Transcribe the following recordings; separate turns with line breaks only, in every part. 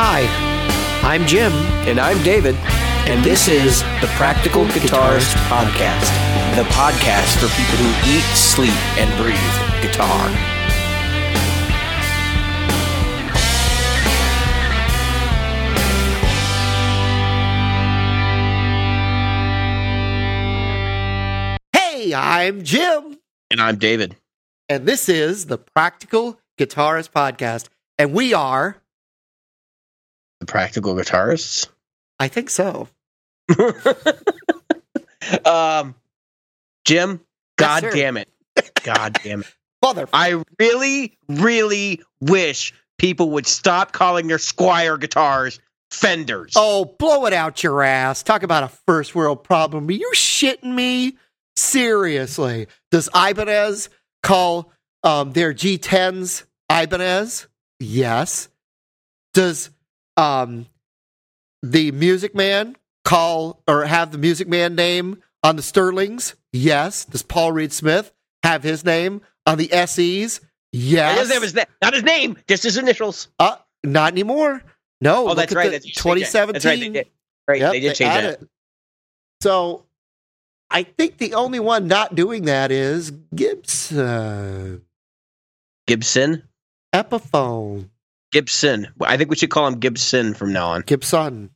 Hi, I'm Jim,
And I'm David,
and this is
the Practical Guitarist Podcast, the podcast for people who eat, sleep, and breathe guitar.
Hey, I'm Jim,
And I'm David.
and this is the Practical Guitarist Podcast. And we are,
The Practical Guitarists.
I think so.
um, Jim, God damn it. God damn it.
Mother,
I really, really wish people would stop calling their Squier guitars Fenders.
oh, blow it out your ass. Talk about a first world problem. Are you shitting me? Seriously. Does Ibanez call um, their GIOs Ibanez? Yes. Does um, the Music Man call or have the Music Man name on the Sterlings? Yes. Does Paul Reed Smith have his name on the SEs? Yes.
his na- not his name, just his initials.
uh, not anymore. No.
Oh, that's right. That's, you
2017.
That's right. They did. Right.
Yep,
they did change that.
it. So I think the only one not doing that is Gibson.
Gibson.
Epiphone.
Gibson. I think we should call him Gibson from now on.
Gibson.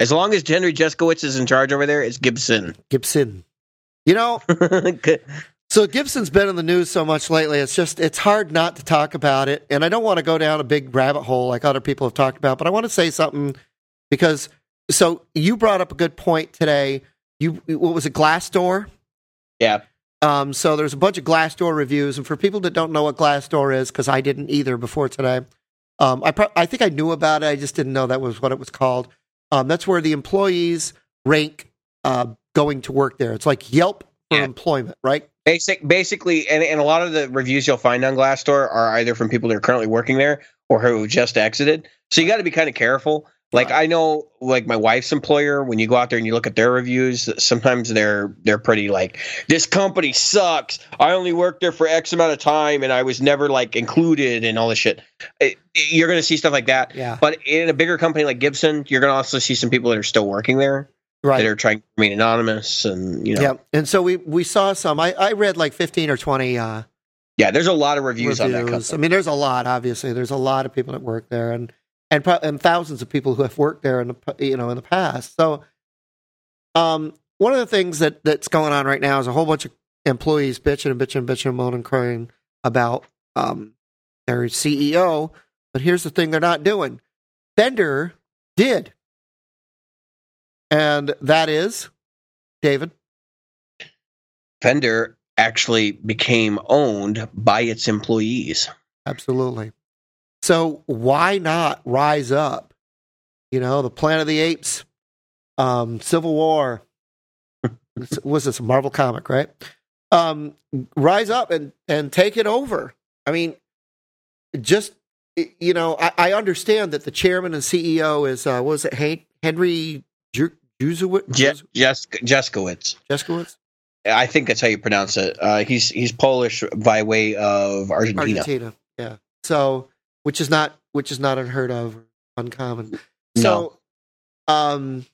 As long as Henry Jeskowitz is in charge over there, it's Gibson.
Gibson. You know, so Gibson's been in the news so much lately. It's just it's hard not to talk about it, and I don't want to go down a big rabbit hole like other people have talked about. But I want to say something because so you brought up a good point today. You what was it, Glassdoor?
yeah.
Um, so there's a bunch of Glassdoor reviews, and for people that don't know what Glassdoor is, because I didn't either before today, um, I pro- I think I knew about it. I just didn't know that was what it was called. Um, that's where the employees rank uh, going to work there. It's like Yelp for
Yeah.
employment, right?
Basic, basically, and, and a lot of the reviews you'll find on Glassdoor are either from people that are currently working there or who just exited. So you got to be kind of careful. Like I know, like my wife's employer, when you go out there and you look at their reviews, sometimes they're they're pretty like this company sucks. I only worked there for X amount of time and I was never like included and all this shit. It- you're going to see stuff like that.
Yeah,
But in a bigger company like Gibson, you're going to also see some people that are still working there
Right.
that are trying to remain anonymous and you know.
Yeah, and so we we saw some. I, I read like fifteen or twenty uh,
Yeah, there's a lot of reviews, on that
reviews. I mean, there's a lot. Obviously, there's a lot of people that work there, and and pro- and thousands of people who have worked there in the you know in the past. So, um, one of the things that that's going on right now is a whole bunch of employees bitching and bitching and bitching and moaning and crying about um their CEO. But here's the thing: they're not doing. Fender did, and that is David.
Fender actually became owned by its employees.
Absolutely. So why not rise up? You know, the Planet of the Apes, um, Civil War. Was this a Marvel comic, right? Um, rise up and and take it over. I mean, just you know, I, I understand that the chairman and CEO is uh, was it Hen- Henry Ju- Juzowitz?
Je- Jes- Jeskowitz.
Jeskowitz?
I think that's how you pronounce it. Uh, he's he's Polish by way of Argentina.
Argentina. Yeah. So, which is not which is not unheard of, or uncommon. So, um,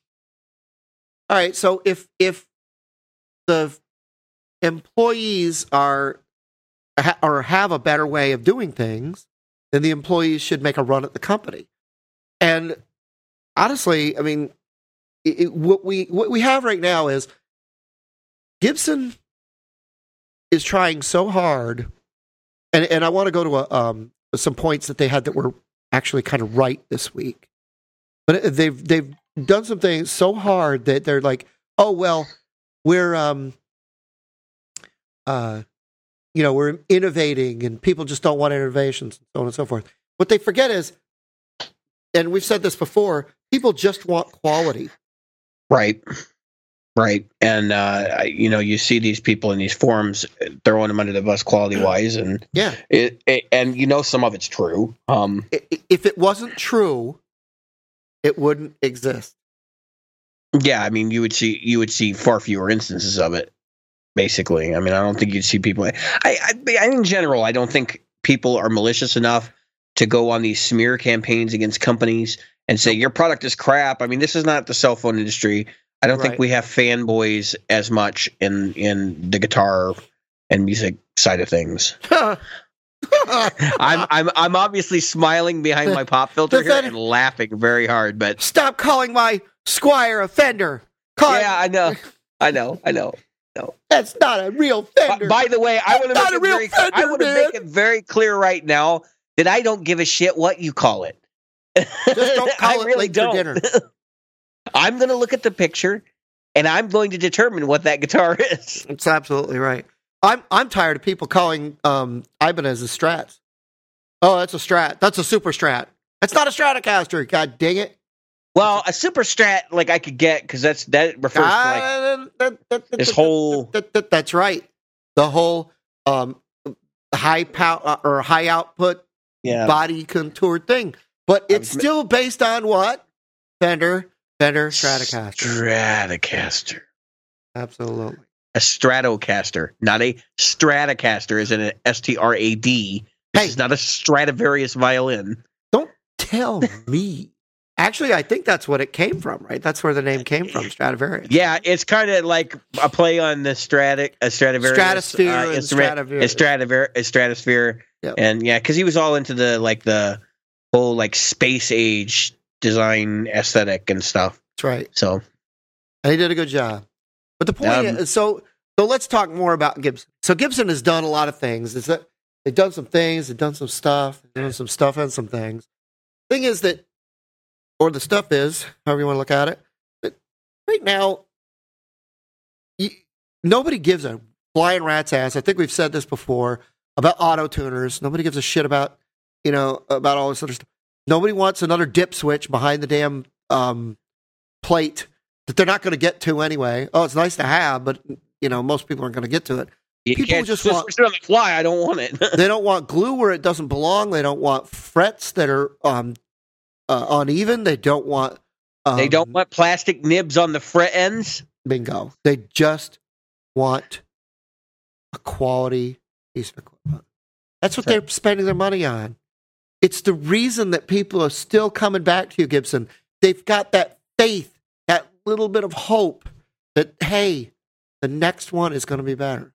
all right. So if if the employees are ha- or have a better way of doing things, then the employees should make a run at the company. And honestly, I mean, it, it- what we what we have right now is Gibson is trying so hard, and and I want to go to a, um, some points that they had that were actually kind of right this week, but they've they've done some things so hard that they're like, oh well, we're um, uh, you know, we're innovating, and people just don't want innovations, and so on and so forth. What they forget is, and we've said this before, people just want quality.
Right. Right. And, uh, I- you know, you see these people in these forums throwing them under the bus quality wise. And,
Yeah.
it, it, and you know, some of it's true. Um,
If it wasn't true, it wouldn't exist.
yeah. I mean, you would see, you would see far fewer instances of it. Basically. I mean, I don't think you'd see people. I, I in general, I don't think people are malicious enough to go on these smear campaigns against companies and say your product is crap. I mean, this is not the cell phone industry. I don't think we have fanboys as much in in the guitar and music side of things. I'm I'm I'm obviously smiling behind my pop filter here and laughing very hard, but
Stop calling my Squier a fender. Call
yeah, I know, I know, I know.
No, that's not a real
By,
fender.
by the way, I want to make it very I want to make it very clear right now that I don't give a shit what you call it.
Just don't call it
really
late for
don't.
dinner.
I'm going to look at the picture and I'm going to determine what that guitar is.
That's absolutely right. I'm I'm tired of people calling um Ibanez a Strat. Oh, that's a Strat. That's a Super Strat. That's not a Stratocaster. God dang it!
Well, a super strat like I could get because that's that refers to like
that- that- that-
this whole
that- that- that's right. The whole um high power or high output
yeah.
body contoured thing, but it's
was-
still based on what Fender Fender Stratocaster.
Stratocaster.
Absolutely.
A Stratocaster, not a Stratocaster, is an S T R A D.
Hey.
is not a Stradivarius violin.
Don't tell me. Actually, I think that's what it came from, right? That's where the name came from, Stradivarius.
Yeah, it's kind of like a play on the Stratic, a Stradivarius,
Stratosphere
uh,
and Stradivarius.
a Stradivar, a Stratosphere,
Yep.
and yeah, because he was all into the like the whole like space age design aesthetic and stuff.
That's right.
So
And he did a good job. But the point
Um,
is, so so let's talk more about Gibson. So Gibson has done a lot of things. It's that they've done some things, they've done some stuff, they've done some stuff and some things. Thing is that, or the stuff is, however you want to look at it, But right now, you, nobody gives a flying rat's ass. I think we've said this before about auto tuners. Nobody gives a shit about you know about all this other stuff. Nobody wants another dip switch behind the damn um, plate that they're not going to get to anyway. Oh, it's nice to have, but you know most people aren't going to get to it.
you
People just want-
on the fly. I don't want it.
They don't want glue where it doesn't belong. They don't want frets that are um, uh, uneven. They don't want. Um,
they don't want plastic nibs on the fret ends.
bingo. They just want a quality piece of equipment. That's what they're spending their money on. It's the reason that people are still coming back to you, Gibson. They've got that faith, that little bit of hope that, hey, the next one is going to be better.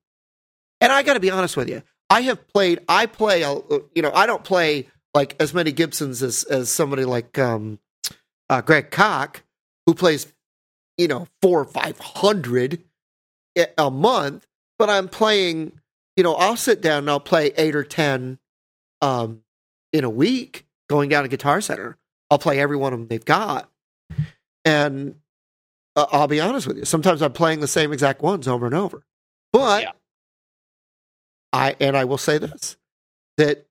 And I got to be honest with you. I have played, I play, you know, I don't play like as many Gibsons as, as somebody like um, uh, Greg Koch, who plays, you know, four or 500 a- a month, but I'm playing, you know, I'll sit down and I'll play eight or 10 um, in a week going down to Guitar Center. I'll play every one of them they've got. And uh, I'll be honest with you, sometimes I'm playing the same exact ones over and over. But
Yeah.
I, and I will say this, that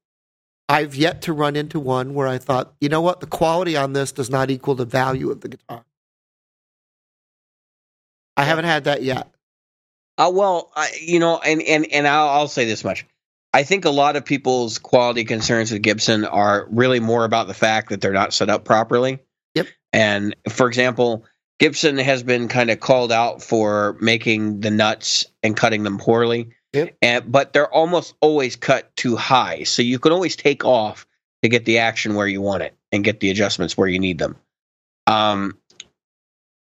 I've yet to run into one where I thought, you know what, the quality on this does not equal the value of the guitar. I haven't had that yet.
Uh, well, I, you know, and and and I'll, I'll say this much: I think a lot of people's quality concerns with Gibson are really more about the fact that they're not set up properly.
Yep.
And for example, Gibson has been kind of called out for making the nuts and cutting them poorly.
Yep.
And but they're almost always cut too high, so you can always take off to get the action where you want it and get the adjustments where you need them. Um,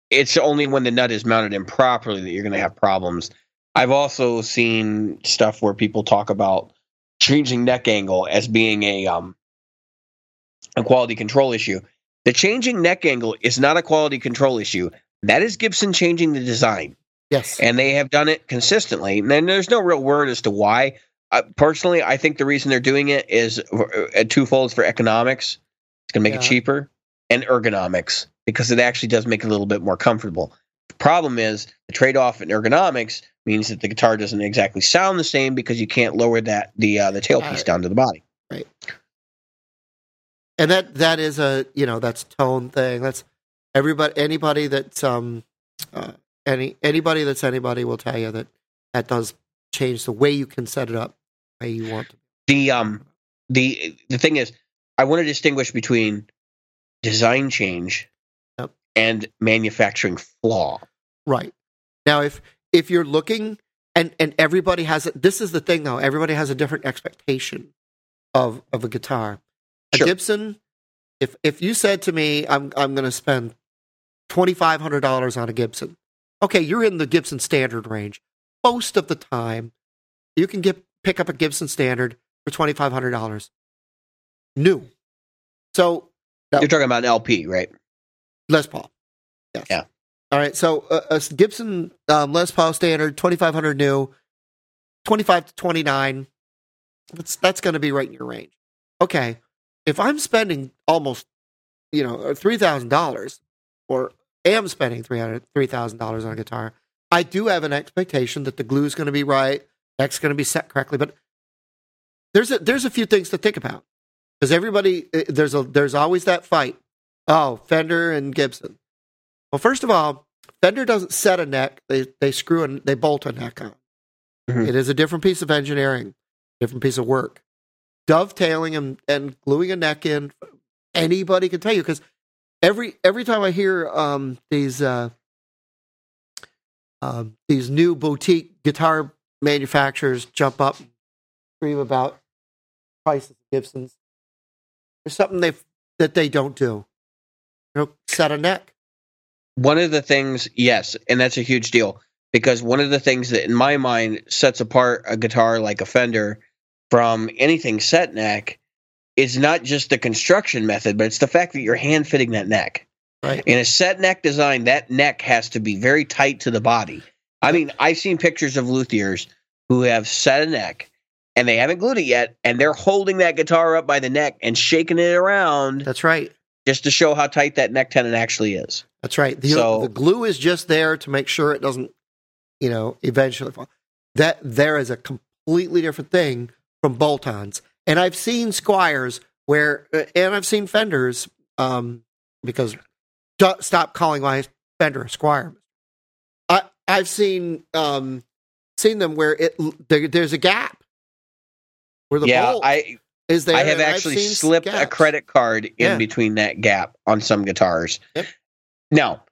it's only when the nut is mounted improperly that you're going to have problems. I've also seen stuff where people talk about changing neck angle as being a um a quality control issue. The changing neck angle is not a quality control issue. That is Gibson changing the design,
Yes.
and they have done it consistently. And there's no real word as to why. Uh, personally, I think the reason they're doing it is uh, twofold for economics. It's going to make it cheaper and ergonomics because it actually does make it a little bit more comfortable. The problem is the trade-off in ergonomics means that the guitar doesn't exactly sound the same because you can't lower that the uh, the tailpiece down to the body. Right.
And that that is a you know that's tone thing that's everybody anybody that's um uh, any anybody that's anybody will tell you that that does change the way you can set it up the way you want to
The um the the thing is, I want to distinguish between design change. And manufacturing flaw.
right now if if you're looking and and everybody has a, this is the thing though everybody has a different expectation of of a guitar A Gibson. If if you said to me, I'm I'm going to spend twenty five hundred dollars on a Gibson. Okay, you're in the Gibson standard range. Most of the time, you can get pick up a Gibson standard for twenty five hundred dollars, new. So No.
You're talking about an LP, right?
Les Paul. Yes.
Yeah.
All right. So uh, a Gibson um, Les Paul standard, twenty five hundred new, twenty five to twenty nine. That's that's going to be right in your range. Okay. If I'm spending almost, you know, three thousand dollars, or am spending three hundred three thousand dollars on a guitar, I do have an expectation that the glue is going to be right, neck's going to be set correctly. But there's a there's a few things to think about because everybody uh, there's a there's always that fight. Oh, Fender and Gibson. Well, first of all, Fender doesn't set a neck; they they screw and they bolt a neck on.
Mhm.
It is a different piece of engineering, different piece of work. Dovetailing and, and gluing a neck in, anybody can tell you because every every time I hear um, these uh, um, these new boutique guitar manufacturers jump up and scream about prices of Gibsons, there's something they that they don't do. Set a neck.
One of the things, yes, and that's a huge deal because one of the things that, in my mind, sets apart a guitar like a Fender from anything set neck is not just the construction method, but it's the fact that you're hand fitting that neck.
Right.
In a set neck design, that neck has to be very tight to the body. I mean, I've seen pictures of luthiers who have set a neck and they haven't glued it yet, and they're holding that guitar up by the neck and shaking it around
That's right.
Just to show how tight that neck tendon actually is.
That's right. The,
So-
the glue is just there to make sure it doesn't, you know, eventually fall. That there is a completely different thing from bolt-ons. And I've seen Squiers where, uh, and I've seen Fenders, um, because stop calling my Fender a Squier. I I've seen um seen them where it there, there's a gap where the
yeah,
bolt
I
is there.
I have actually slipped a credit card in
Yeah.
between that gap on some guitars.
Yep.
Now,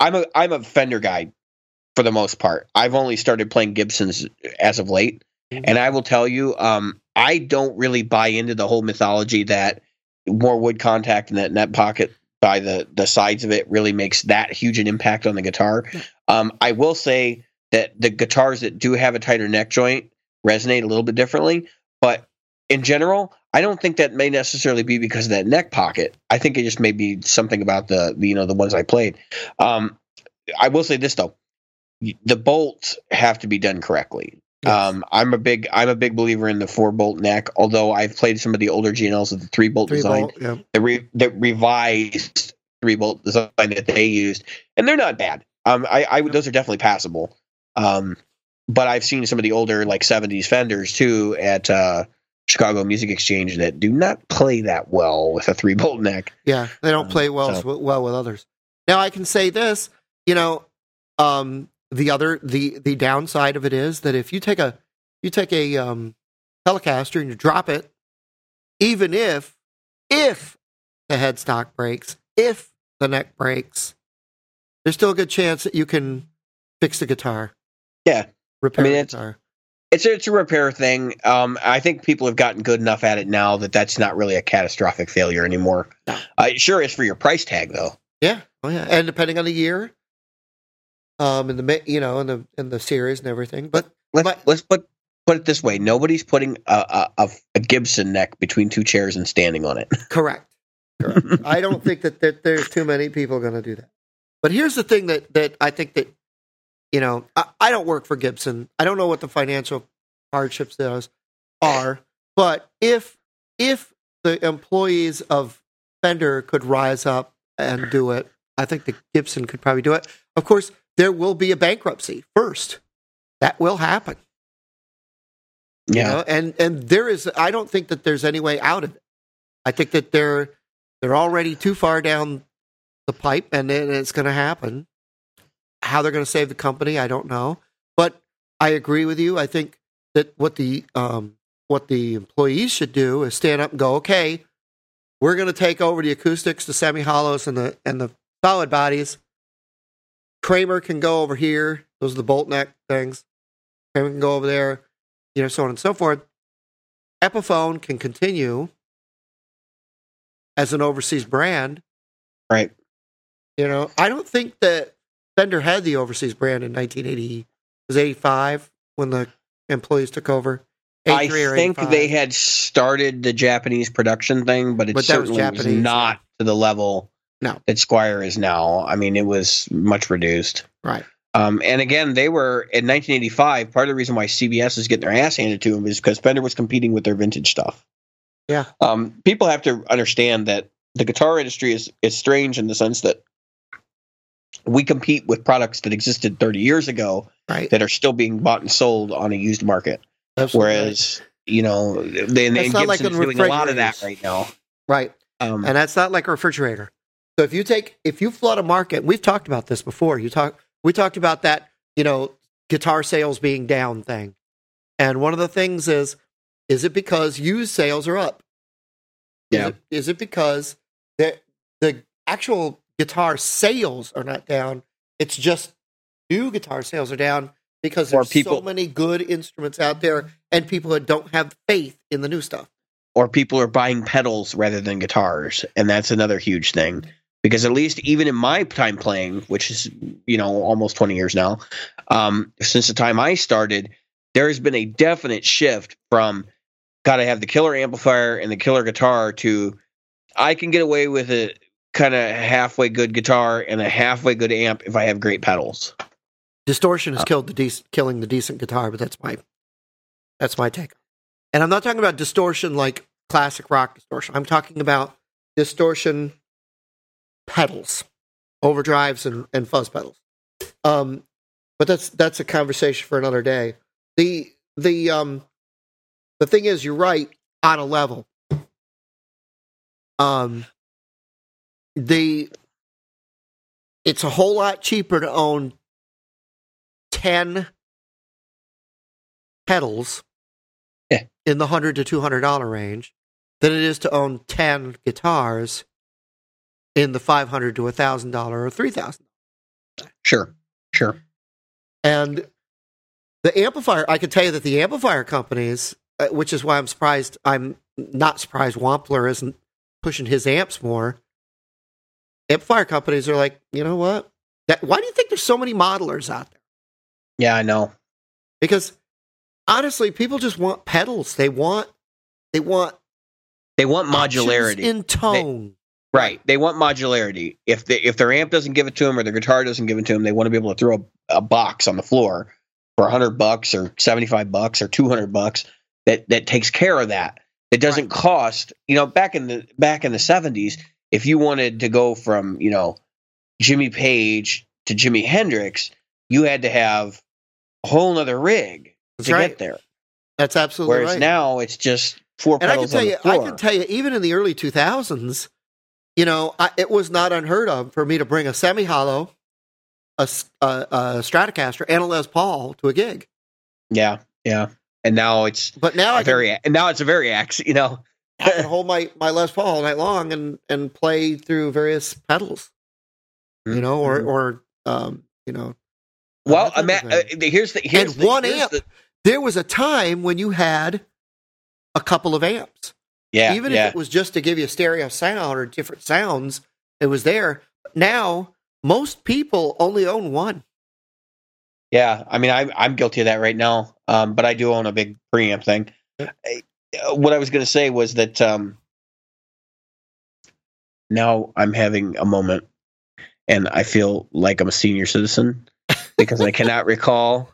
I'm a I'm a Fender guy for the most part. I've only started playing Gibsons as of late,
Mhm.
and I will tell you, um, I don't really buy into the whole mythology that more wood contact in that net pocket by the the sides of it really makes that huge an impact on the guitar. Um, I will say that the guitars that do have a tighter neck joint resonate a little bit differently, but in general, I don't think that may necessarily be because of that neck pocket. I think it just may be something about the, the you know the ones I played. Um, I will say this though, the bolts have to be done correctly.
Yes.
Um, I'm a big I'm a big believer in the four bolt neck. Although I've played some of the older G&Ls with the three bolt
Three
design,
bolt, yeah.
the, re, the revised three bolt design that they used, and they're not bad. Um, I, I those are definitely passable. Um, but I've seen some of the older like '70s Fenders too at uh, Chicago Music Exchange that do not play that well with a three bolt neck.
Yeah, they don't
Um,
play well
so-
well with others. Now I can say this, you know, um, the other the the downside of it is that if you take a you take a um, Telecaster and you drop it, even if if the headstock breaks, if the neck breaks, there's still a good chance that you can fix the guitar.
Yeah.
repair
I mean,
the guitar.
It's a, it's a repair thing. Um, I think people have gotten good enough at it now that that's not really a catastrophic failure anymore. Uh, it sure is for your price tag though.
Yeah, oh yeah, and depending on the year, um, and the you know, and the and the series and everything, but.
Let's
But-
let's put put it this way: nobody's putting a, a, a, a Gibson neck between two chairs and standing on it.
Correct. Correct. I don't think that, that there's too many people going to do that. But here's the thing that that I think that you know I, I don't work for Gibson. I don't know what the financial hardships those are. But if if the employees of Fender could rise up and do it, I think the Gibson could probably do it. Of course, there will be a bankruptcy first. That will happen. you
Yeah,
know? and and there is i don't think that there's any way out of it i think that they're they're already too far down the pipe and it- it's going to happen how they're going to save the company i don't know but i agree with you i think that what the um what the employees should do is stand up and go okay we're going to take over the acoustics the semi hollows and the and the solid bodies kramer can go over here those are the bolt neck things kramer can go over there you know, so on and so forth. Epiphone can continue, as an overseas brand.
Right.
You know, I don't think that Fender had the overseas brand in 1980. It was 85 when the employees took over.
I think they had started the Japanese production thing, but it
But that was
certainly was, not to the level
No.
that Squier is now. I mean, it was much reduced.
Right.
Um, and again, they were in 1985. Part of the reason why CBS is getting their ass handed to them is because Fender was competing with their vintage stuff.
Yeah.
Um, people have to understand that the guitar industry is is strange in the sense that we compete with products that existed 30 years ago
Right.
that are still being bought and sold on a used market.
Absolutely.
Whereas, you know, they, and
not like
Gibson's doing a lot of that right now.
right.
Um,
And that's not like a refrigerator. So if you take if you flood a market, we've talked about this before. You talk we talked about that, you know, guitar sales being down thing. And one of the things is is it because used sales are up? Is
Yeah.
it, is it because the the actual guitar sales are not down? It's just new guitar sales are down because there's
people-
so many good instruments out there and people that don't have faith in the new stuff.
or people are buying pedals rather than guitars, and that's another huge thing. Because at least even in my time playing, which is you know almost twenty years now, um, since the time I started, there has been a definite shift from got to have the killer amplifier and the killer guitar to I can get away with a kind of halfway good guitar and a halfway good amp if I have great pedals.
Distortion
Uh,
has killed the dec- killing the decent guitar, but that's my that's my take. And I'm not talking about distortion like classic rock distortion. I'm talking about distortion pedals, overdrives and, and fuzz pedals. Um, but that's that's a conversation for another day. The the um the thing is, you're right on a level. Um, the it's a whole lot cheaper to own 10 pedals
Yeah.
in the 100 to 200 dollar range than it is to own 10 guitars in the 500 to 1000 dollar or 3000
Sure, sure.
and the amplifier i can tell you that the amplifier companies uh, which is why i'm surprised i'm not surprised wampler isn't pushing his amps more amplifier companies are like you know what that, why do you think there's so many modelers out there
Yeah, I know.
because honestly people just want pedals they want they want
They want modularity.
in tone
Right. They want modularity. If they, if their amp doesn't give it to them or their guitar doesn't give it to them, they want to be able to throw a, a box on the floor for hundred bucks or seventy five bucks or two hundred bucks that that takes care of that. It doesn't cost. You know, back in the back in the seventies, if you wanted to go from you know Jimmy Page to Jimi Hendrix, you had to have a whole nother rig
That's
to
right.
get there.
that's absolutely
Whereas
right
now it's just four
and I can
pedals
tell you. I can tell you, even in the early 2000s, you know, I, it was not unheard of for me to bring a semi-hollow, a, s- a, a Stratocaster, and a Les Paul to a gig.
yeah, yeah. And now it's
But now
a
I can,
very and now it's a very ax. You know,
I can hold my, my Les Paul all night long and, and play through various pedals, you know, or
Mhm.
or um, you know.
Well,
that
I mean,
type
uh, here's the here's
And
the,
one
here's
amp.
the-
there was a time when you had a couple of amps.
yeah,
even
yeah,
if it was just to give you a stereo sound or different sounds, it was there. Now, most people only own one.
yeah. I mean, I'm I'm guilty of that right now. Um, but I do own a big preamp thing.
Yeah.
Uh, What I was going to say was that um, now I'm having a moment, and I feel like I'm a senior citizen because I cannot recall.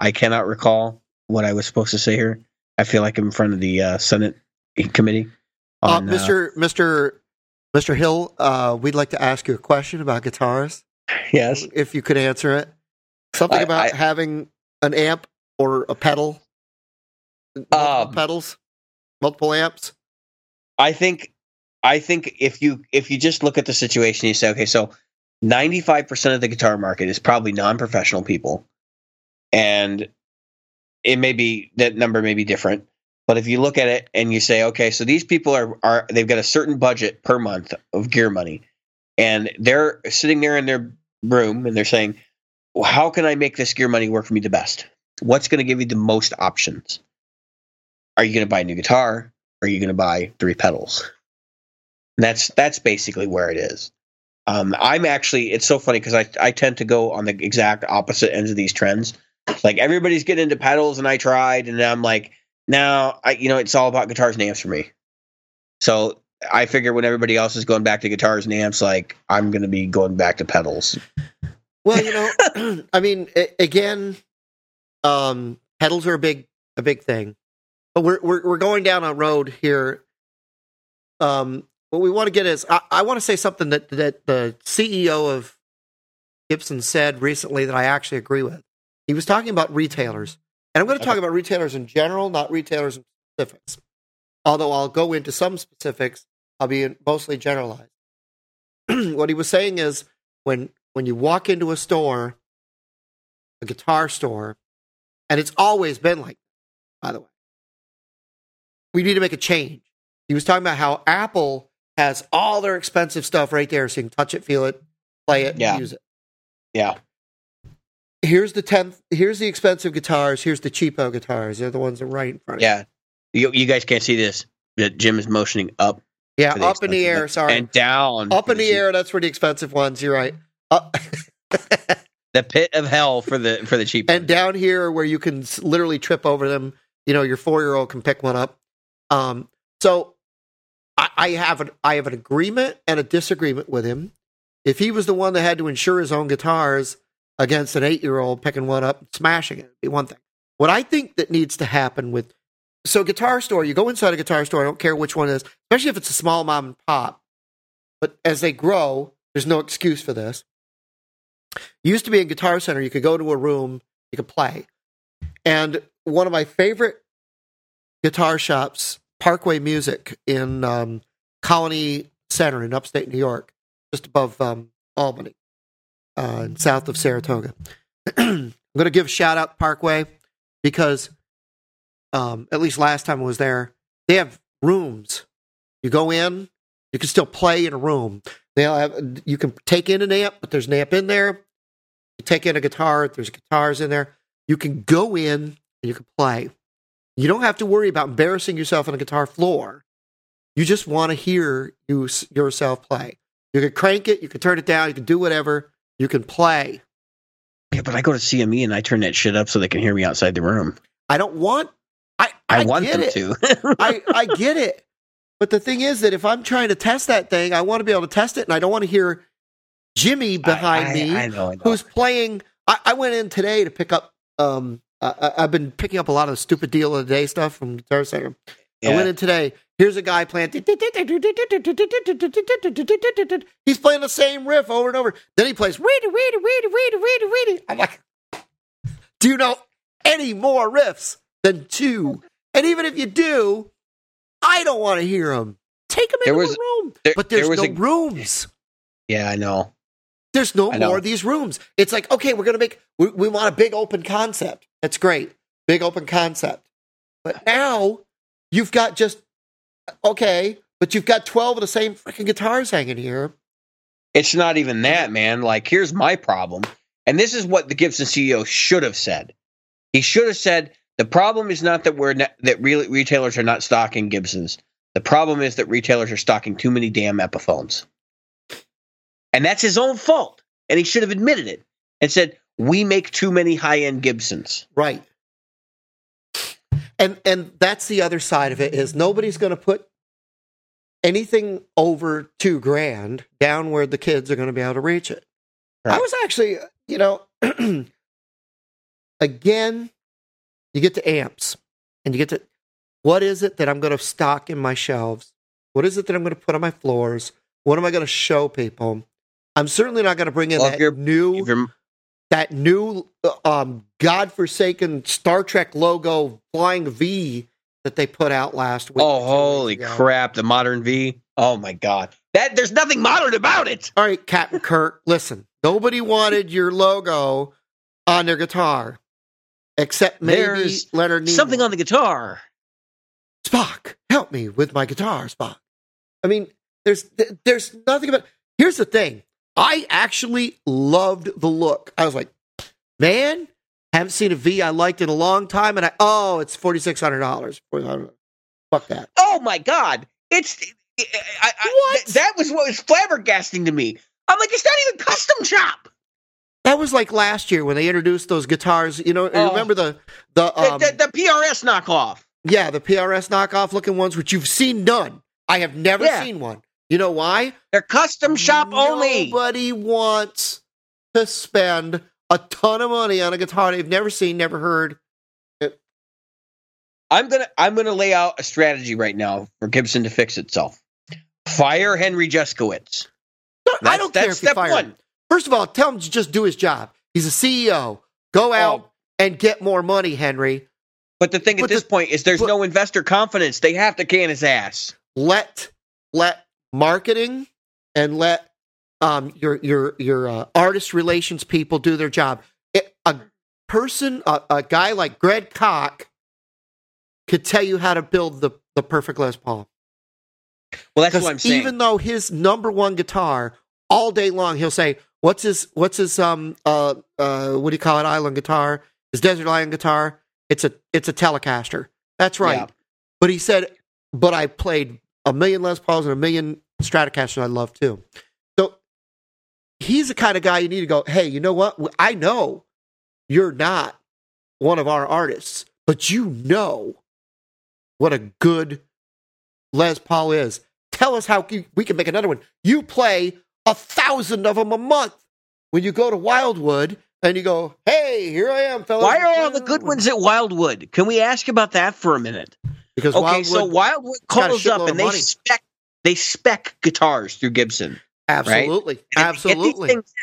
I cannot recall what I was supposed to say here. I feel like I'm in front of the uh, Senate committee.
Uh,
on, uh,
Mr. Mr. Mr. Hill, uh, we'd like to ask you a question about guitars,
yes,
if you could answer it. Something
I-
about
I-
having an amp or a pedal,
Um,
pedals, multiple amps.
I think I think if you if you just look at the situation, you say, okay, so ninety five percent of the guitar market is probably non professional people, and it may be that number may be different. But if you look at it and you say, okay, so these people are are they've got a certain budget per month of gear money, and they're sitting there in their room and they're saying, well, how can I make this gear money work for me the best? What's going to give you the most options? Are you going to buy a new guitar? Or are you going to buy three pedals? And that's that's basically where it is. Um, I'm actually it's so funny because I I tend to go on the exact opposite ends of these trends. Like everybody's getting into pedals, and I tried, and I'm like, now I you know it's all about guitars and amps for me. So I figure when everybody else is going back to guitars and amps, like I'm going to be going back to pedals.
Well, you know, I mean, again, um, pedals are a big a big thing, but we're we're we're going down a road here. Um, what we want to get is I, I want to say something that that the CEO of Gibson said recently that I actually agree with. He was talking about retailers, and I'm going to talk about retailers in general, not retailers in specifics. Although I'll go into some specifics, I'll be mostly generalized. what he was saying is when when you walk into a store, a guitar store, and it's always been like, that, by the way, we need to make a change. He was talking about how Apple has all their expensive stuff right there, so you can touch it, feel it, play it,
Yeah.
use it.
Yeah,
Here's the tenth. Here's the expensive guitars. Here's the cheapo guitars. They're the ones that are right in front. Of you.
yeah. You you guys can't see this, but Jim is motioning up
yeah, up in the air. Sorry,
and down
up in the
cheap.
air. That's for the expensive ones. You're right. Up.
Uh, the pit of hell for the for the cheap.
and
ones.
down here where you can literally trip over them you know your four year old can pick one up um so I, I have an i have an agreement and a disagreement with him. If he was the one that had to insure his own guitars against an eight year old picking one up and smashing it be one thing. What i think that needs to happen with so guitar store you go inside a guitar store i don't care which one it is especially if it's a small mom and pop but as they grow there's no excuse for this. Used to be in guitar center you could go to a room you could play. And one of my favorite guitar shops, Parkway Music in um, Colonie Center in upstate New York, just above um, Albany, uh, and south of Saratoga. I'm going to give a shout out to Parkway because, um, at least last time I was there, they have rooms. You go in, you can still play in a room. They have you can take in an amp, but there's an amp in there. You take in a guitar, there's guitars in there. You can go in and you can play. You don't have to worry about embarrassing yourself on a guitar floor. You just want to hear you yourself play. You can crank it, you can turn it down, you can do whatever. You can play.
yeah, but I go to CME and I turn that shit up so they can hear me outside the room.
I don't want. I
I,
I,
want them
it.
to.
I I get it. But the thing is that if I'm trying to test that thing, I want to be able to test it, and I don't want to hear Jimmy behind
I,
me
I, I know. Know.
who's playing. I, I went in today to pick up. Um, I, I've been picking up a lot of stupid deal of the day stuff from Guitar Center. I went in today. Here's a guy playing. He's playing the same riff over and over. Then he plays. Weedy, weedy, weedy, weedy, weedy, weedy. I'm like, do you know any more riffs than two? And even if you do, I don't want to hear them. Take them
There
into
was-
a room.
there-
but there's
there was
no
a-
rooms.
yeah, I know.
There's no more of these rooms. It's like, okay, we're going to make, we, we want a big open concept. That's great. Big open concept. But now you've got just, okay, but you've got 12 of the same freaking guitars hanging here.
It's not even that, man. Like, here's my problem. And this is what the Gibson CEO should have said. He should have said, the problem is not that we're not, that real retailers are not stocking Gibsons. The problem is that retailers are stocking too many damn Epiphones. And that's his own fault. And he should have admitted it and said, we make too many high-end Gibsons.
Right. And and that's the other side of it is nobody's going to put anything over 2 grand down where the kids are going to be able to reach it. I was actually, you know, again, you get to amps and you get to what is it that I'm going to stock in my shelves? What is it that I'm going to put on my floors? What am I going to show people? I'm certainly not going to bring in that new
If you're-
that new um, godforsaken Star Trek logo flying V that they put out last week.
oh, holy
ago.
crap! The modern V. Oh my god! That there's nothing modern about it.
All right, Captain Kirk, listen. Nobody wanted your logo on their guitar except maybe
There's
Leonard Nimoy.
Something on the guitar.
Spock, help me with my guitar, Spock. I mean, there's there's nothing about. Here's the thing. I actually loved the look. I was like, man, haven't seen a V I liked in a long time, and I oh, it's forty six hundred dollars. Fuck that.
Oh my god! It's I, I, th- that was what was flabbergasting to me. I'm like, it's not even custom shop.
That was like last year when they introduced those guitars. You know,
Oh.
remember the the, um,
the, the, the PRS knockoff.
yeah the PRS knockoff looking ones, which you've seen none. I have never
Yeah.
seen one. You know why?
They're custom shop only.
Nobody wants to spend a ton of money on a guitar they've never seen, never heard.
I'm gonna I'm gonna lay out a strategy right now for Gibson to fix itself. Fire Henry Jeskowitz.
I don't care
that's
if you
step
fire
one.
him. First of all, tell him to just do his job. He's a CEO. Go oh. out
Oh.
and get more money, Henry.
But the thing at
But
this point is there's
but-
no investor confidence. They have to can his ass.
let let marketing and let um your your your uh, artist relations people do their job. It, a person, a, a guy like Greg Koch, could tell you how to build the the perfect Les Paul.
Well, that's what I'm saying.
even though his number one guitar all day long, he'll say, "What's his what's his um uh uh what do you call it? Island guitar? His desert island guitar? It's a it's a Telecaster. That's right."
Yeah.
But he said, "But I played a million Les Pauls and a million Stratocasters I love too." So he's the kind of guy you need to go, "Hey, you know what? I know you're not one of our artists, but you know what a good Les Paul is. Tell us how we can make another one. You play a thousand of them a month. When you go to Wildwood and you go, hey, here I am, fellas.
Why are all the good ones at Wildwood? Can we ask about that for a minute?
Because
Okay,
Wildwood,
so Wildwood calls up and they spec they spec guitars through Gibson.
absolutely,
And they get these
absolutely.
things-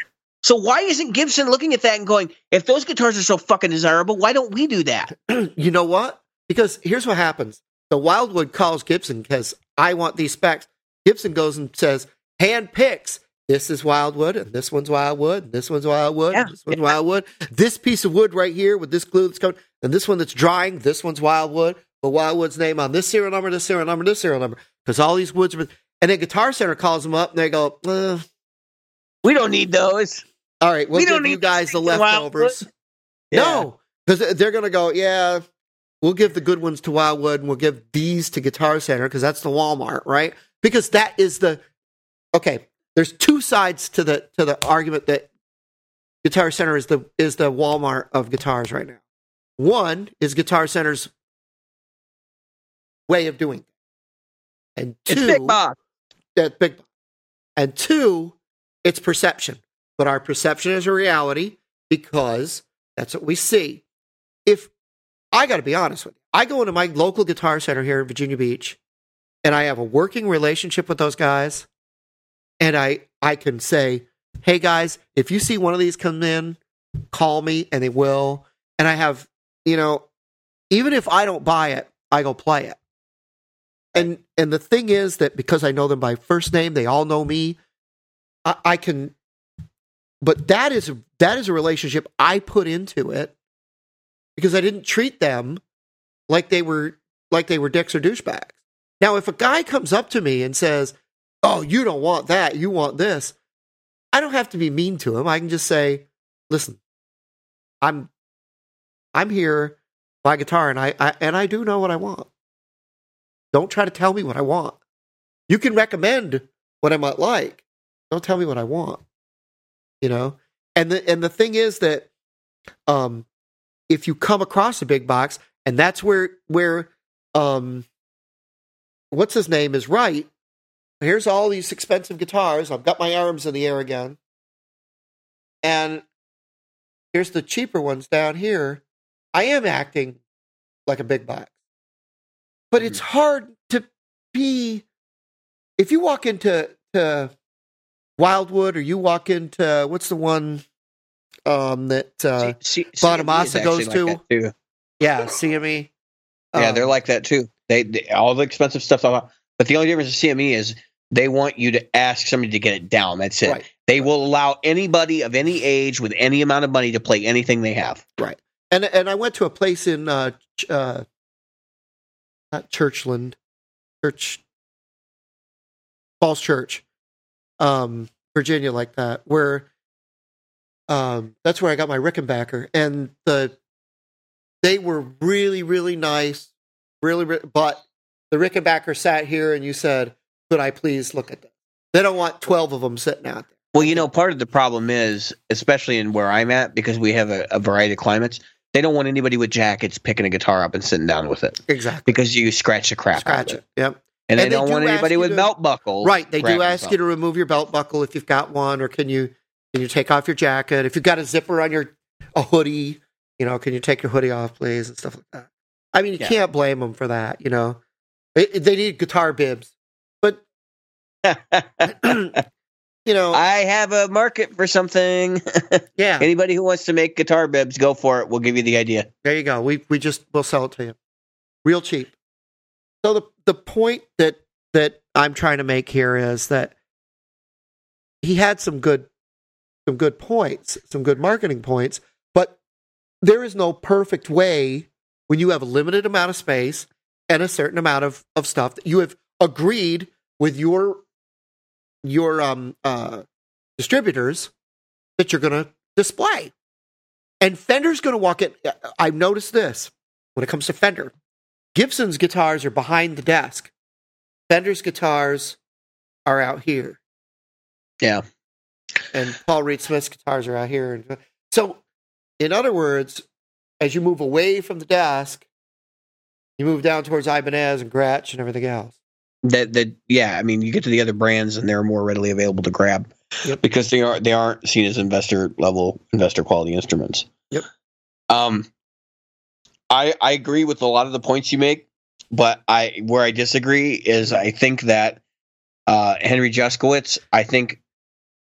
So why isn't Gibson looking at that and going, if those guitars are so fucking desirable, why don't we do that?
you know what? Because here's what happens. The Wildwood calls Gibson because I want these specs. Gibson goes and says, hand picks. This is Wildwood, and this one's Wildwood, and this one's Wildwood, and
Yeah,
this one's Wildwood. This piece of wood right here with this glue that's coming, and this one that's drying, this one's Wildwood. But Wildwood's name on this serial number, this serial number, this serial number, because all these woods are. And then Guitar Center calls them up, and they go, uh,
We don't need those.
"All right, we'll
We
give
don't
you guys the
Wildwood."
leftovers." No, because they're going to go, yeah, we'll give the good ones to Wildwood and we'll give these to Guitar Center because that's the Walmart, right? Because that is the okay. There's two sides to the to the argument that Guitar Center is the is the Walmart of guitars right now. One is Guitar Center's way of doing, it. and two,
It's big box.
that big and two it's perception but our perception is a reality because that's what we see if i got to be honest with you i go into my local guitar center here in virginia beach and i have a working relationship with those guys and i i can say hey guys if you see one of these come in call me and they will and i have you know even if i don't buy it i go play it and and the thing is that because I know them by first name, they all know me. I, I can, but that is that is a relationship I put into it because I didn't treat them like they were like they were dicks or douchebags. Now, if a guy comes up to me and says, "Oh, you don't want that, you want this," I don't have to be mean to him. I can just say, "Listen, I'm I'm here by guitar, and I, I and I do know what I want." Don't try to tell me what I want. You can recommend what I might like. Don't tell me what I want. You know? And the and the thing is that um if you come across a big box and that's where where um what's his name is right. Here's all these expensive guitars. I've got my arms in the air again. And here's the cheaper ones down here. I am acting like a big box but it's hard to be if you walk into to Wildwood or you walk into what's the one um that uh
C- C-
Bonamassa goes
like
to? yeah CME
Yeah,
Um,
they're like that too. They, they all the expensive stuff. But the only difference with CME is they want you to ask somebody to get it down. That's it.
right
They will allow anybody of any age with any amount of money to play anything they have. Right.
And and I went to a place in uh uh not Churchland Church Falls Church um Virginia like that where um that's where I got my Rickenbacker and the they were really really nice really re- but the Rickenbacker sat here and you said could I please look at them?" They don't want 12 of them sitting out there.
Well, you know, part of the problem is, especially in where I'm at, because we have a, a variety of climates, they don't want anybody with jackets picking a guitar up and sitting down with it
Exactly.
because you scratch the crap out
Scratch
of
it. Yep.
And, they
And they
don't
do
want anybody with
to-
belt buckles.
Right. They do ask you to remove your belt buckle if you've got one, or can you can you take off your jacket? If you've got a zipper on your a hoodie, you know, can you take your hoodie off, please, and stuff like that. I mean, you
Yeah.
can't blame them for that. You know, they, they need guitar bibs, but you know,
I have a market for something.
yeah.
Anybody who wants to make guitar bibs, go for it. We'll give you the idea.
There you go. We we just we'll sell it to you, real cheap. So the the point that that I'm trying to make here is that he had some good some good points, some good marketing points, but there is no perfect way when you have a limited amount of space and a certain amount of, of stuff that you have agreed with your your um uh distributors that you're going to display. And Fender's going to walk in. I've noticed this when it comes to Fender. Gibson's guitars are behind the desk. Fender's guitars are out here.
Yeah.
And Paul Reed Smith's guitars are out here. So, in other words, as you move away from the desk, you move down towards Ibanez and Gretsch and everything else.
That that yeah, I mean, you get to the other brands and they're more readily available to grab
Yep.
because they are they aren't seen as investor level, investor quality instruments.
Yep.
Um, I I agree with a lot of the points you make, but I where I disagree is I think that uh, Henry Juszkiewicz, I think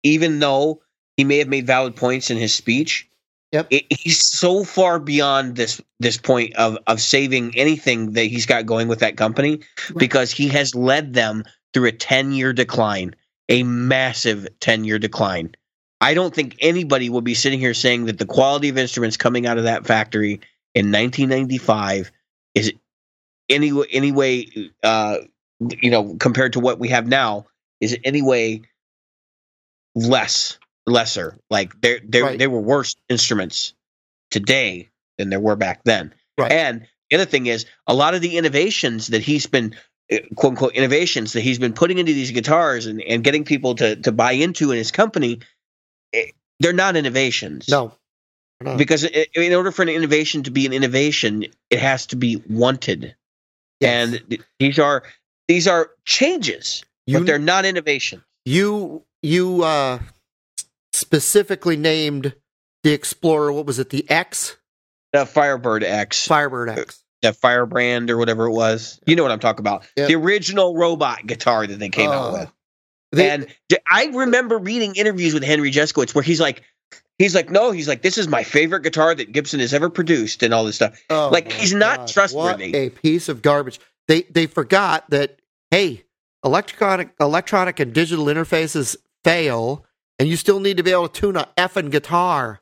even though he may have made valid points in his speech,
Yep.
it, he's so far beyond this this point of of saving anything that he's got going with that company because he has led them through a 10 year decline, a massive 10 year decline. I don't think anybody will be sitting here saying that the quality of instruments coming out of that factory in 1995 is any any way uh you know compared to what we have now is any way less lesser like they they
Right.
they were worse instruments today than there were back then
Right.
and the other thing is a lot of the innovations that he's been uh, quote unquote innovations that he's been putting into these guitars and, and getting people to to buy into in his company eh, they're not innovations
No. No.
because i in order for an innovation to be an innovation it has to be wanted
Yes.
and th- these are these are changes
you,
but they're not innovation
you you uh specifically named the Explorer, what was it, the X?
the firebird x
Firebird X.
the firebrand or whatever it was you know what i'm talking about
Yep.
the original robot guitar that they came out
Uh,
with
They-
and I remember reading interviews with Henry Juszkiewicz where he's like, he's like, no, he's like, this is my favorite guitar that Gibson has ever produced, and all this stuff.
Oh
Like, he's not trustworthy.
What a piece of garbage. They they forgot that hey, electronic electronic and digital interfaces fail, and you still need to be able to tune a effing guitar.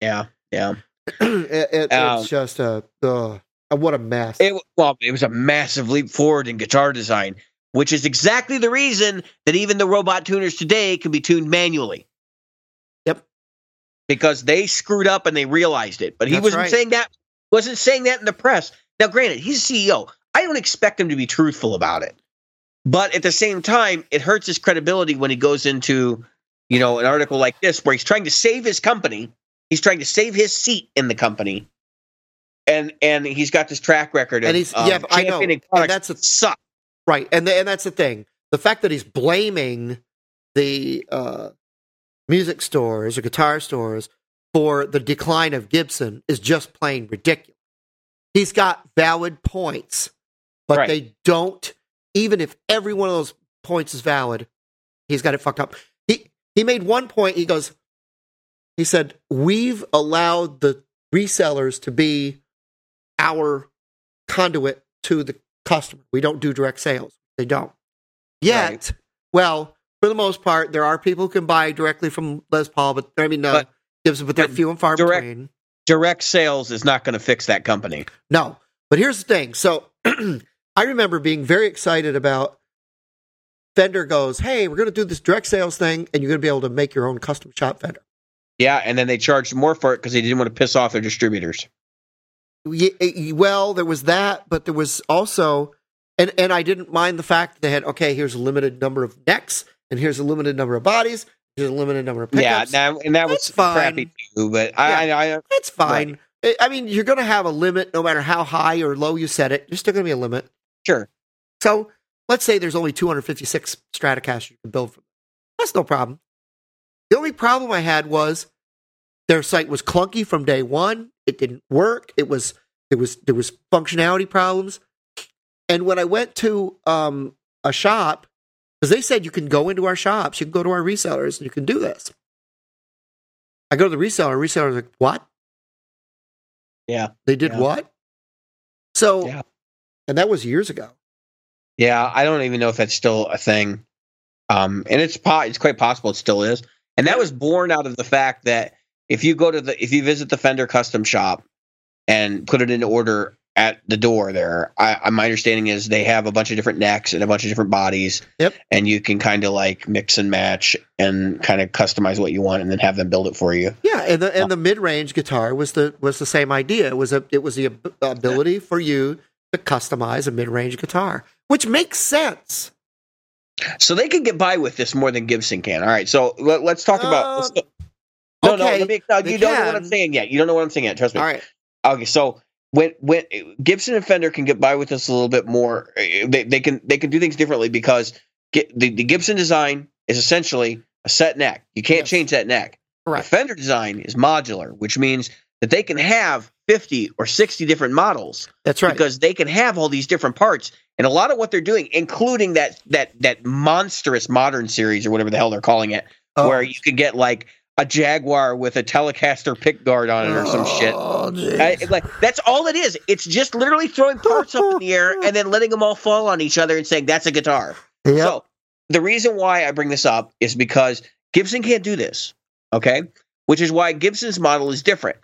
Yeah, yeah.
It- it-
Um,
it's just a uh, what a mess.
It well, it was a massive leap forward in guitar design, which is exactly the reason that even the robot tuners today can be tuned manually.
Yep.
Because they screwed up and they realized it. But he
That's
wasn't
right.
saying that wasn't saying that in the press. Now, granted, he's CEO. I don't expect him to be truthful about it. But at the same time, it hurts his credibility when he goes into, you know, an article like this where he's trying to save his company. He's trying to save his seat in the company. And and he's got this track record of,
And he's-
of
yeah, I know. And that's a-
suck.
Right, and the, and that's the thing. The fact that he's blaming the uh, music stores or guitar stores for the decline of Gibson is just plain ridiculous. He's got valid points, but
Right.
they don't. Even if every one of those points is valid, he's got it fucked up. He made one point. He goes, he said, "We've allowed the resellers to be our conduit to the customer. We don't do direct sales. They don't. Yet,
Right.
well, for the most part, there are people who can buy directly from Les Paul, but I mean, uh,
But-
Gibson, but they're few and far
direct-
between.
Direct sales is not going to fix that company.
No, but here's the thing. So I remember being very excited about Fender goes, hey, we're going to do this direct sales thing, and you're going to be able to make your own custom shop Fender.
Yeah, and then they charged more for it because they didn't want to piss off their distributors.
Eh, Well, there was that, but there was also, and and I didn't mind the fact that they had okay, here's a limited number of necks, and here's a limited number of bodies, here's a limited number of pickups.
Yeah, now, and that was
fine.
crappy too. But I, I, I,
That's fine. I- I mean, you're going to have a limit no matter how high or low you set it. There's still going to be a limit.
sure.
So let's say there's only 256 Stratocasters you can build from. That's no problem. The only problem I had was their site was clunky from day one. It didn't work. It was it was there was functionality problems. And when I went to um, a shop, because they said you can go into our shops, you can go to our resellers, and you can do this. I go to the reseller. Reseller's like, "What?
Yeah.
They did
Yeah.
what?" So,
Yeah.
and that was years ago.
Yeah, I don't even know if that's still a thing. Um, and it's po- it's quite possible it still is. And that was born out of the fact that if you go to the if you visit the Fender custom shop and put it in order at the door there, I, I my understanding is they have a bunch of different necks and a bunch of different bodies.
Yep.
And you can kind of like mix and match and kind of customize what you want and then have them build it for you.
Yeah, and the and the mid range guitar was the was the same idea. It was a it was the ab- ability for you to customize a mid range guitar, which makes sense.
So they can get by with this more than Gibson can. All right. So let, us talk about.
Uh,
let's- no, no,
okay,
let me, no, you don't know what I'm saying yet. You don't know what I'm saying yet. Trust me.
All right,
Okay, so when when Gibson and Fender can get by with this a little bit more, eh, they, they can they can do things differently because get, the, the Gibson design is essentially a set neck. You can't
Yes.
change that neck.
correct.
The Fender design is modular, which means that they can have 50 or 60 different models
That's right.
because they can have all these different parts. And a lot of what they're doing, including that that that monstrous modern series or whatever the hell they're calling it,
Oh.
where you can get like a Jaguar with a Telecaster pick guard on it or some shit.
Oh.
I, like that's all it is. It's just literally throwing parts up in the air and then letting them all fall on each other and saying that's a guitar.
Yep.
So the reason why I bring this up is because Gibson can't do this. Okay, which is why Gibson's model is different.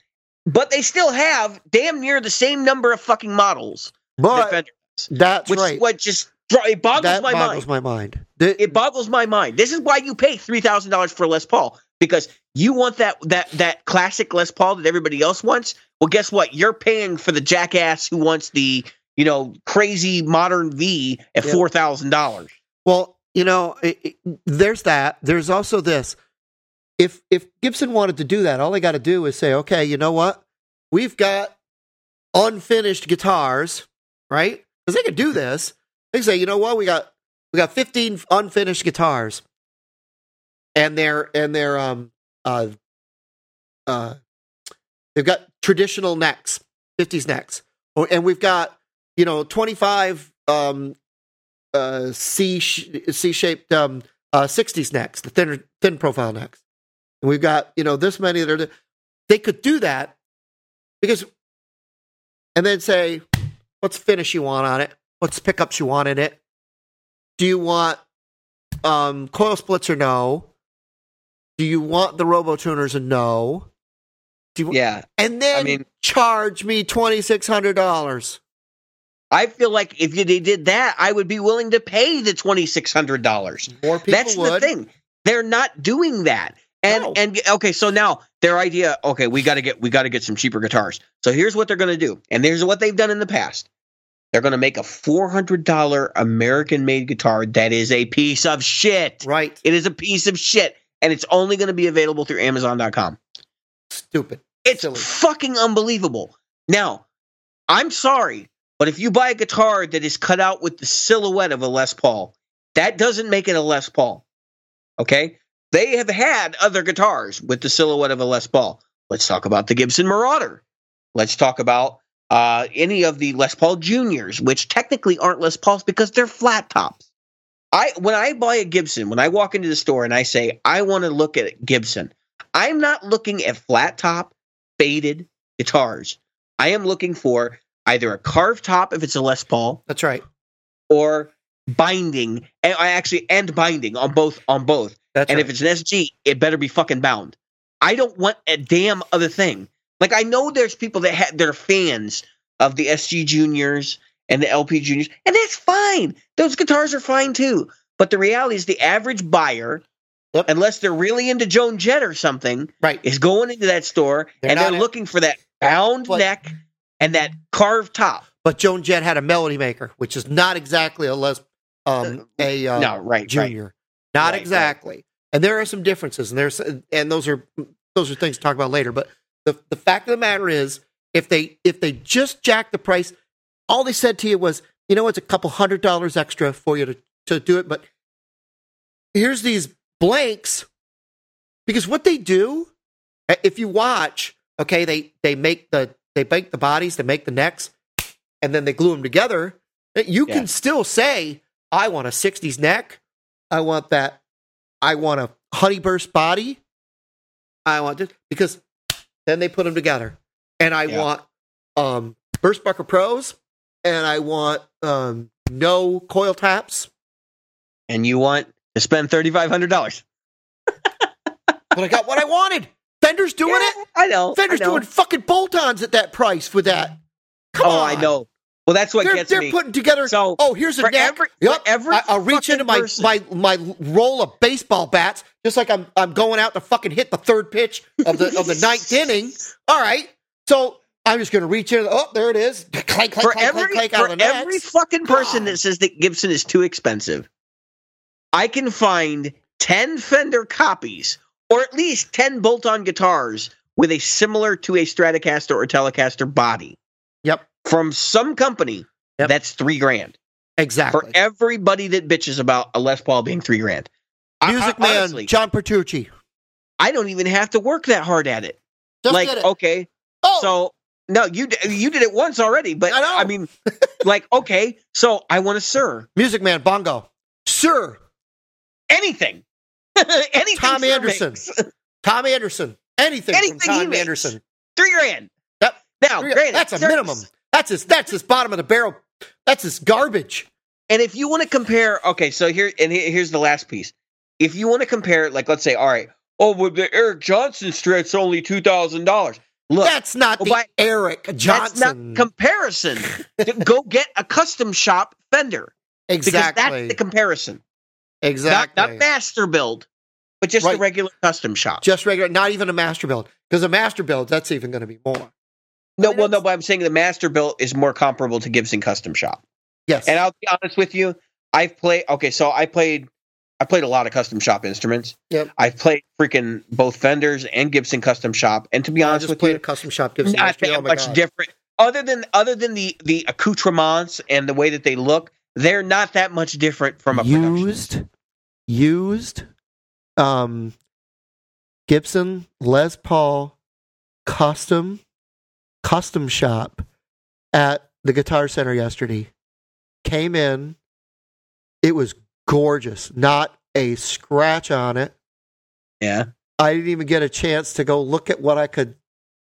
But they still have damn near the same number of fucking models.
but
Fender,
that's
which
right.
is what just it boggles
that
my
boggles
mind.
my mind. The-
It boggles my mind. This is why you pay three thousand dollars for Les Paul because you want that that that classic Les Paul that everybody else wants. Well, guess what? You're paying for the jackass who wants the you know crazy modern V at
Yep.
four thousand dollars.
Well, you know, it, it- there's that. There's also this. If if Gibson wanted to do that, all they got to do is say, okay, you know what? We've got unfinished guitars, right? Because they could do this. They say, you know what? We got we got 15 unfinished guitars, and they're and they're um uh uh they've got traditional necks, 50s necks, or and we've got you know 25 um uh, C C shaped um, uh, 60s necks, the thinner thin profile necks, and we've got you know this many that are. They could do that because, and then say, what's finish you want on it? What's pickups you want in it? Do you want um, coil splits or no? Do you want the robo tuners or no? Do you,
Yeah,
and then
I mean-
charge me twenty six hundred dollars.
I feel like if they did that, I would be willing to pay the twenty six hundred dollars.
More people
That's
would.
the thing. They're not doing that. And
No.
and okay, so now their idea, okay, we got to get we got to get some cheaper guitars. So here's what they're going to do. And here's what they've done in the past. They're going to make a $400 American made guitar that is a piece of shit.
Right.
It is a piece of shit and it's only going to be available through amazon.com.
Stupid.
It's
Silly.
fucking unbelievable. Now, I'm sorry, but if you buy a guitar that is cut out with the silhouette of a Les Paul, that doesn't make it a Les Paul. Okay? They have had other guitars with the silhouette of a Les Paul. Let's talk about the Gibson Marauder. Let's talk about uh, any of the Les Paul Juniors, which technically aren't Les Pauls because they're flat tops. I when I buy a Gibson, when I walk into the store and I say I want to look at Gibson, I'm not looking at flat top, faded guitars. I am looking for either a carved top if it's a Les Paul
That's right.
or binding. And I actually and binding on both on both.
That's
and
right.
if it's an SG, it better be fucking bound. I don't want a damn other thing. Like I know there's people that ha- that are fans of the SG Juniors and the LP Juniors, and that's fine. Those guitars are fine too. But the reality is, the average buyer,
Yep.
unless they're really into Joan Jett or something,
right.
is going into that store
They're
and they're
in-
looking for that bound
But-
neck and that carved top.
but Joan Jett had a Melody Maker, which is not exactly a Les um a uh,
no, right, right.
junior, not
Right,
exactly. And there are some differences, and there's and those are those are things to talk about later. But the the fact of the matter is, if they if they just jack the price, all they said to you was, you know, it's a couple hundred dollars extra for you to to do it, but here's these blanks because what they do, uh, if you watch, okay, they they make the they make the bodies, they make the necks, and then they glue them together. Uh, You
Yeah.
can still say, I want a '60s neck, I want that, I want a honeyburst body, I want this because then they put them together, and I
Yeah.
want um Burstbucker Pros, and I want um no coil taps,
And you want to spend thirty five hundred dollars.
but I got what I wanted. Fender's doing it.
I know.
Fender's
I know.
doing fucking bolt-ons at that price for that. Come
oh,
on.
I know. Well, that's what
They're,
gets
they're
me.
putting together.
So,
oh, here's a
for
neck.
every-
Yep.
every
I, will reach into my,
person-
my my roll of baseball bats, just like I'm I'm going out to fucking hit the third pitch of the of the ninth inning. All right, so I'm just going to reach in. Oh, there it is. Clank, clank,
for
clank,
every
clank, clank
for every fucking person that says that Gibson is too expensive, I can find ten Fender copies or at least ten bolt-on guitars with a similar to a Stratocaster or Telecaster body
Yep,
from some company.
Yep.
That's three grand
exactly.
for everybody that bitches about a Les Paul being three grand.
Music
I-
man,
honestly,
John Petrucci.
I don't even have to work that hard at it.
Just
like,
it.
okay,
oh,
so no, you you did it once already, but
I.
I mean, like, okay, so I want a sir,
Music man, bongo, sir,
anything, anything.
Tom Anderson. Tom Anderson, anything,
Anything
Tom. Anderson.
three grand.
Yep.
Now,
Three-
granted,
that's a minimum. That's his. That's his bottom of the barrel. That's his garbage.
And if you want to compare, okay, so here and here's the last piece. If you want to compare, like, let's say, all right, oh, well, the Eric Johnson Strat's only two thousand dollars. Look,
That's not
Oh,
the
but
Eric
that's
Johnson.
comparison. go get a custom shop Fender because
exactly.
that's the comparison.
exactly.
Not, not master build, but just a regular custom shop.
Just regular. Not even a master build. Because a master build, that's even going to be more.
No, well, no, but I'm saying the master build is more comparable to Gibson Custom Shop.
Yes.
And I'll be honest with you, I've played. Okay, so I played. I played a lot of custom shop instruments.
Yep.
I've played freaking both Fenders and Gibson Custom Shop, and to be
I
honest
just
with
played
you,
a custom shop. Gibson
not that
Oh
much
God.
different. Other than other than the the accoutrements and the way that they look, they're not that much different from a production.
used, used, um, Gibson Les Paul custom, custom shop at the Guitar Center yesterday. Came in, it was gorgeous. Not a scratch on it.
Yeah.
I didn't even get a chance to go look at what I could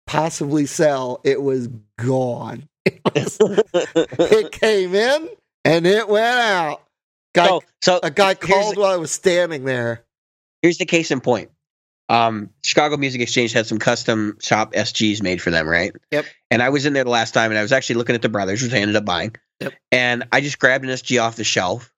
possibly sell. It was gone. It came in and it went out. Guy,
so, so
a guy called
the-
while I was standing there.
here's the case in point. Um, Chicago Music Exchange had some custom shop SGs made for them, right?
Yep.
And I was in there the last time, and I was actually looking at the brothers, which I ended up buying.
Yep.
And I just grabbed an SG off the shelf,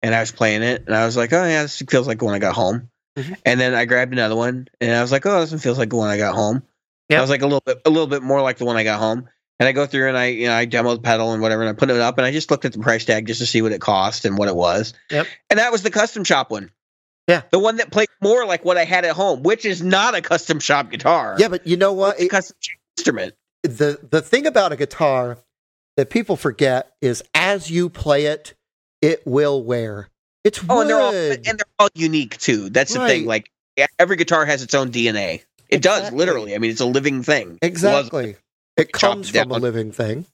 and I was playing it, and I was like, "Oh yeah, this feels like the one I got home."
Mhm.
And then I grabbed another one, and I was like, "Oh, this one feels like the one I got home."
Yep.
I was like a little bit, a little bit more like the one I got home. And I go through and I, you know, I demo the pedal and whatever, and I put it up, and I just looked at the price tag just to see what it cost and what it was.
Yep.
And that was the custom shop one.
Yeah.
The one that played more like what I had at home, which is not a custom shop guitar.
Yeah, but you know what?
It's a
It-
custom shop instrument.
the the thing about a guitar that people forget is as you play it, it will wear. It's
Oh,
wood.
and they're all and they're all unique too. That's the thing. Like every guitar has its own DNA. It does literally. I mean, it's a living thing.
Exactly. It
chop
comes
it
from a living thing.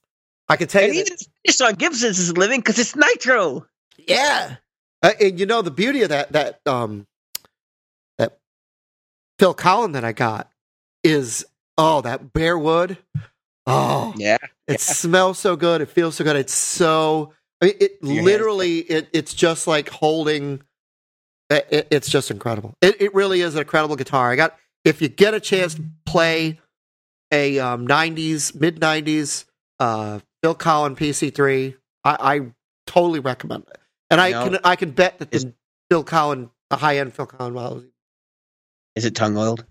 I can tell
And
you.
even this on Gibson's is living because it's nitro.
yeah. Uh, and you know the beauty of that that um that Phil Collen that I got is oh that bare wood. Oh,
Yeah.
It smells so good. It feels so good. It's so. I mean, it
Your
literally. It, it's just like holding. It, it- it's just incredible. It, it really is an incredible guitar. I got. If you get a chance to play a um, '90s, mid '90s uh, Phil Collen PC3, I, I totally recommend it. And I
know,
can I can bet that
is-
the Phil Collen, a high end Phil Collen model.
Is it tung oiled?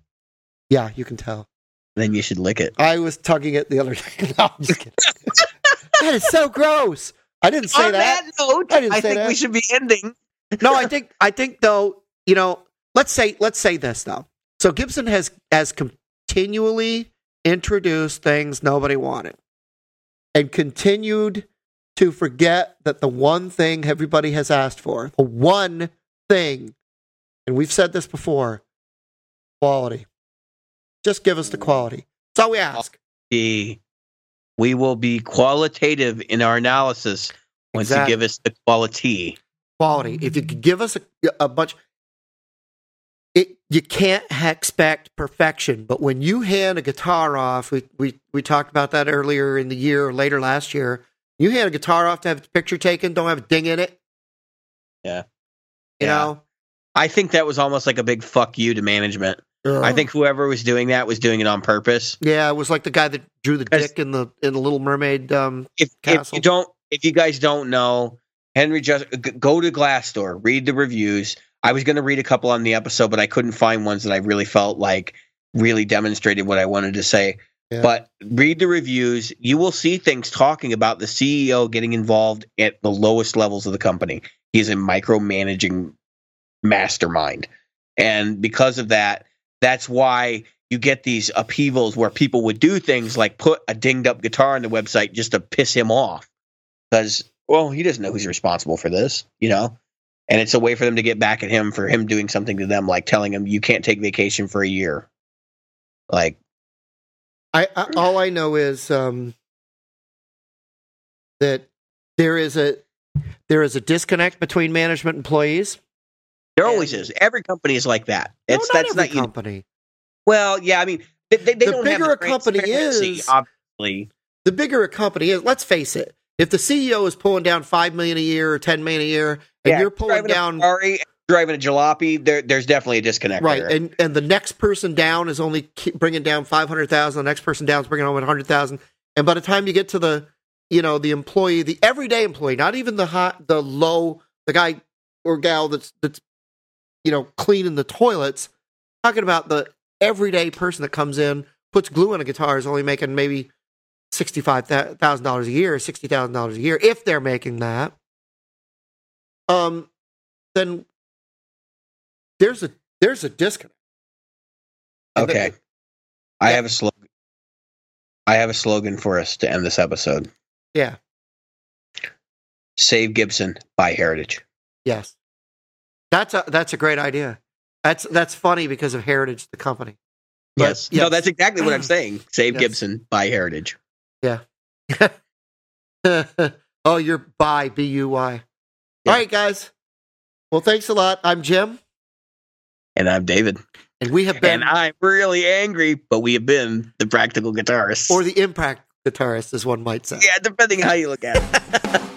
Yeah, you can tell.
Then you should lick it.
I was tugging it the other day. no, I'm just kidding. that is so gross. I didn't say
On
that.
that note,
I
I,
didn't say
think
that.
we should be ending.
no, I think I think though, you know, let's say let's say this though. So Gibson has has continually introduced things nobody wanted. And continued to forget that the one thing everybody has asked for, the one thing, and we've said this before, quality. Just give us the quality. That's all we ask.
We will be qualitative in our analysis once
Exactly.
you give us the quality.
quality. If you could give us a, a bunch, it you can't expect perfection. But when you hand a guitar off, we we we talked about that earlier in the year or later last year. You hand a guitar off to have its picture taken, don't have a ding in it.
Yeah.
you
Yeah.
know.
I think that was almost like a big fuck you to management. I think whoever was doing that was doing it on purpose.
yeah, it was like the guy that drew the dick in the in the Little Mermaid. Um,
If, if you don't, if you guys don't know, Henry just go to Glassdoor, read the reviews. I was going to read a couple on the episode, but I couldn't find ones that I really felt like really demonstrated what I wanted to say.
Yeah.
But read the reviews. You will see things talking about the CEO getting involved at the lowest levels of the company. He is a micromanaging mastermind. And because of that, that's why you get these upheavals where people would do things like put a dinged up guitar on the website just to piss him off. Because, well, he doesn't know who's responsible for this, you know? And it's a way for them to get back at him for him doing something to them, like telling him you can't take vacation for a year. Like,
I, I all I know is um, that there is a there is a disconnect between management employees.
there always is. Every company is like that. It's
no, not
that's not you.
company.
Well, yeah, I mean, they, they, they
The
don't
bigger
the
a company is-
obviously.
the bigger a company is, let's face it, if the CEO is pulling down five million a year or ten million a year, and
Yeah,
you're pulling down
Ferrari, driving a jalopy, there, there's definitely a disconnect.
right,
there.
and and the next person down is only bringing down five hundred thousand, the next person down is bringing home hundred thousand, and by the time you get to the you know the employee, the everyday employee, not even the hot, the low, the guy or gal that's that's you know cleaning the toilets, talking about the everyday person that comes in, puts glue on a guitar is only making maybe sixty-five thousand dollars a year, sixty thousand dollars a year, if they're making that. Um, then there's a there's a disconnect. And
Okay. I
Yeah.
have a slogan. I have a slogan for us to end this episode.
yeah.
Save Gibson, by Heritage.
Yes. That's a that's a great idea. That's that's funny because of Heritage, the company. But,
yes. No,
yes.
that's exactly what I'm saying. Save
Yes.
Gibson, by Heritage. Yeah.
oh, you're by B U Y. All right, guys. Well, thanks a lot. I'm Jim,
And I'm David.
and we have been
And I'm really angry, but we have been the practical guitarists.
or the impact guitarist, as one might say.
yeah, depending how you look at it.